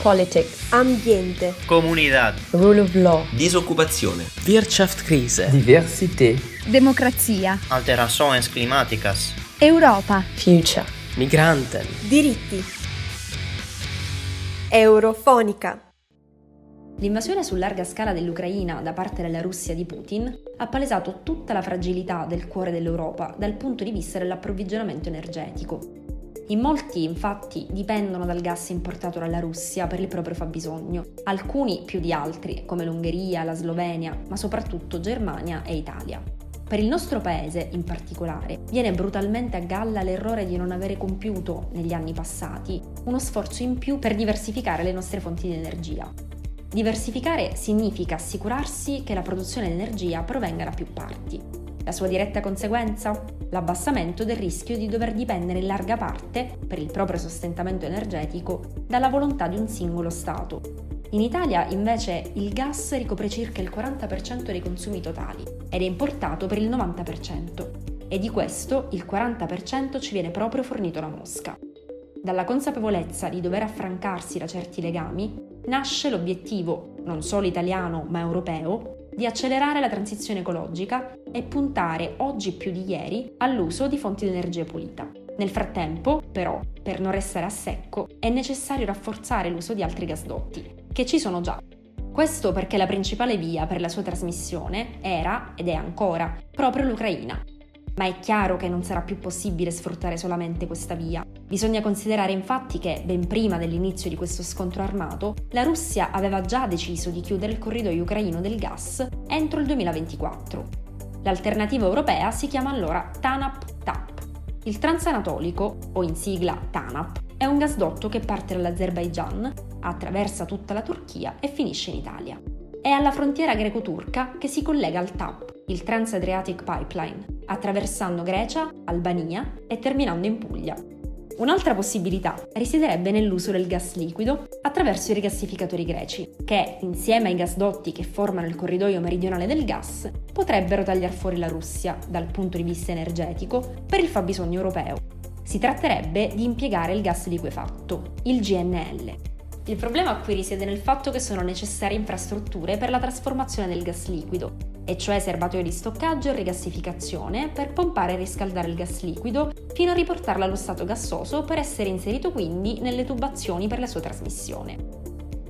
Politics, ambiente, comunità, rule of law, disoccupazione, Wirtschaftskrise, diversità, democrazia, alterações climáticas, Europa, future, migranten, diritti. Eurofonica. L'invasione su larga scala dell'Ucraina da parte della Russia di Putin ha palesato tutta la fragilità del cuore dell'Europa dal punto di vista dell'approvvigionamento energetico. In molti, infatti, dipendono dal gas importato dalla Russia per il proprio fabbisogno, alcuni più di altri, come l'Ungheria, la Slovenia, ma soprattutto Germania e Italia. Per il nostro paese, in particolare, viene brutalmente a galla l'errore di non avere compiuto, negli anni passati, uno sforzo in più per diversificare le nostre fonti di energia, Diversificare significa assicurarsi che la produzione di energia provenga da più parti. La sua diretta conseguenza? L'abbassamento del rischio di dover dipendere in larga parte, per il proprio sostentamento energetico, dalla volontà di un singolo Stato. In Italia invece il gas ricopre circa il 40% dei consumi totali ed è importato per il 90% e di questo il 40% ci viene proprio fornito da Mosca. Dalla consapevolezza di dover affrancarsi da certi legami nasce l'obiettivo, non solo italiano ma europeo, di accelerare la transizione ecologica e puntare oggi più di ieri all'uso di fonti di energia pulita. Nel frattempo, però, per non restare a secco, è necessario rafforzare l'uso di altri gasdotti, che ci sono già. Questo perché la principale via per la sua trasmissione era, ed è ancora, proprio l'Ucraina, ma è chiaro che non sarà più possibile sfruttare solamente questa via. Bisogna considerare infatti che, ben prima dell'inizio di questo scontro armato, la Russia aveva già deciso di chiudere il corridoio ucraino del gas entro il 2024. L'alternativa europea si chiama allora TANAP-TAP. Il transanatolico, o in sigla TANAP, è un gasdotto che parte dall'Azerbaigian, attraversa tutta la Turchia e finisce in Italia. È alla frontiera greco-turca che si collega al TAP, il Trans-Adriatic Pipeline, attraversando Grecia, Albania e terminando in Puglia. Un'altra possibilità risiederebbe nell'uso del gas liquido attraverso i rigassificatori greci, che, insieme ai gasdotti che formano il corridoio meridionale del gas, potrebbero tagliare fuori la Russia, dal punto di vista energetico, per il fabbisogno europeo. Si tratterebbe di impiegare il gas liquefatto, il GNL. Il problema qui risiede nel fatto che sono necessarie infrastrutture per la trasformazione del gas liquido, e cioè serbatoio di stoccaggio e rigassificazione per pompare e riscaldare il gas liquido fino a riportarlo allo stato gassoso per essere inserito quindi nelle tubazioni per la sua trasmissione.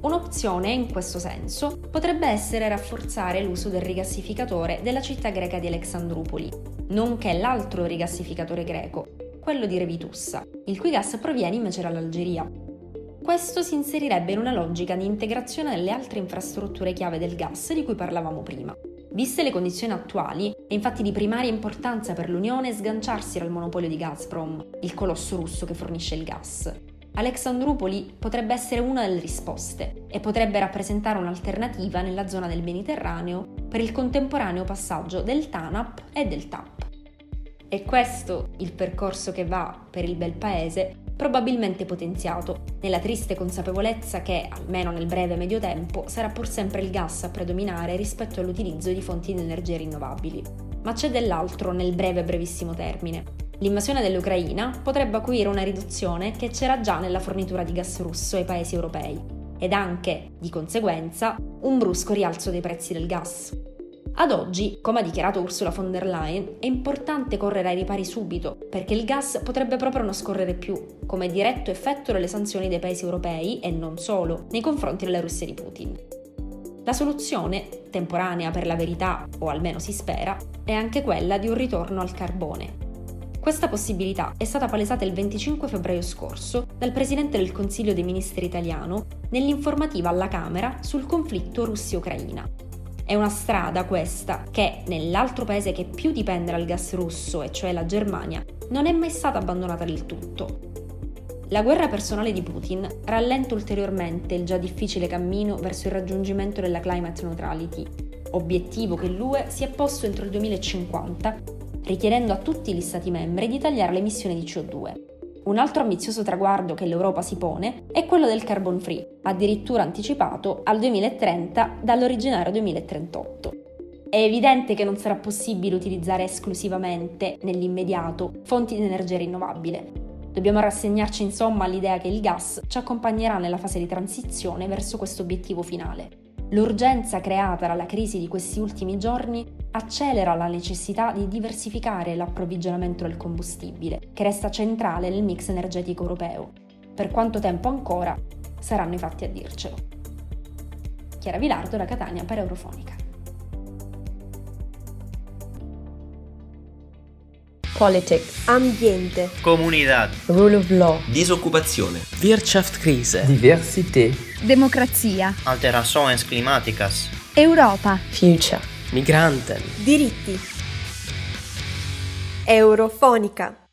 Un'opzione in questo senso potrebbe essere rafforzare l'uso del rigassificatore della città greca di Alexandrupoli, nonché l'altro rigassificatore greco, quello di Revitussa, il cui gas proviene invece dall'Algeria. Questo si inserirebbe in una logica di integrazione delle altre infrastrutture chiave del gas di cui parlavamo prima. Viste le condizioni attuali, è infatti di primaria importanza per l'Unione sganciarsi dal monopolio di Gazprom, il colosso russo che fornisce il gas. Alexandrupoli potrebbe essere una delle risposte e potrebbe rappresentare un'alternativa nella zona del Mediterraneo per il contemporaneo passaggio del TANAP e del TAP. È questo il percorso che va per il bel paese probabilmente potenziato, nella triste consapevolezza che, almeno nel breve medio tempo, sarà pur sempre il gas a predominare rispetto all'utilizzo di fonti di energia rinnovabili. Ma c'è dell'altro nel breve brevissimo termine. L'invasione dell'Ucraina potrebbe acuire una riduzione che c'era già nella fornitura di gas russo ai paesi europei ed anche, di conseguenza, un brusco rialzo dei prezzi del gas. Ad oggi, come ha dichiarato Ursula von der Leyen, è importante correre ai ripari subito, perché il gas potrebbe proprio non scorrere più, come diretto effetto delle sanzioni dei paesi europei e non solo, nei confronti della Russia di Putin. La soluzione, temporanea per la verità, o almeno si spera, è anche quella di un ritorno al carbone. Questa possibilità è stata palesata il 25 febbraio scorso dal Presidente del Consiglio dei Ministri italiano nell'informativa alla Camera sul conflitto Russia-Ucraina, è una strada questa che, nell'altro paese che più dipende dal gas russo, e cioè la Germania, non è mai stata abbandonata del tutto. La guerra personale di Putin rallenta ulteriormente il già difficile cammino verso il raggiungimento della climate neutrality, obiettivo che l'UE si è posto entro il 2050, richiedendo a tutti gli Stati membri di tagliare le emissioni di CO2. Un altro ambizioso traguardo che l'Europa si pone è quello del carbon free, addirittura anticipato al 2030 dall'originario 2038. È evidente che non sarà possibile utilizzare esclusivamente, nell'immediato, fonti di energia rinnovabile. Dobbiamo rassegnarci insomma all'idea che il gas ci accompagnerà nella fase di transizione verso questo obiettivo finale. L'urgenza creata dalla crisi di questi ultimi giorni accelera la necessità di diversificare l'approvvigionamento del combustibile, che resta centrale nel mix energetico europeo. Per quanto tempo ancora saranno i fatti a dircelo. Chiara Vilardo da Catania per Eurofonica. Politics. Ambiente. Comunidad. Rule of law. Disoccupazione. Wirtschaftskrise. Diversität. Democrazia. Alterações climáticas. Europa. Future. Migranten. Diritti. Eurofonica.